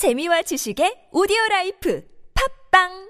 재미와 지식의 오디오 라이프. 팝빵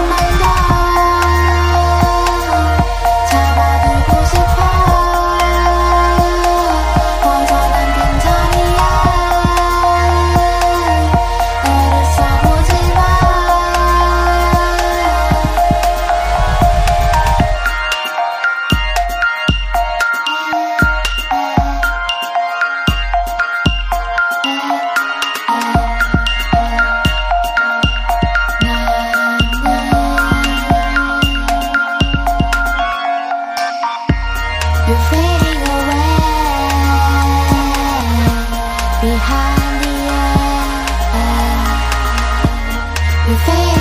Behind the air, you're fading.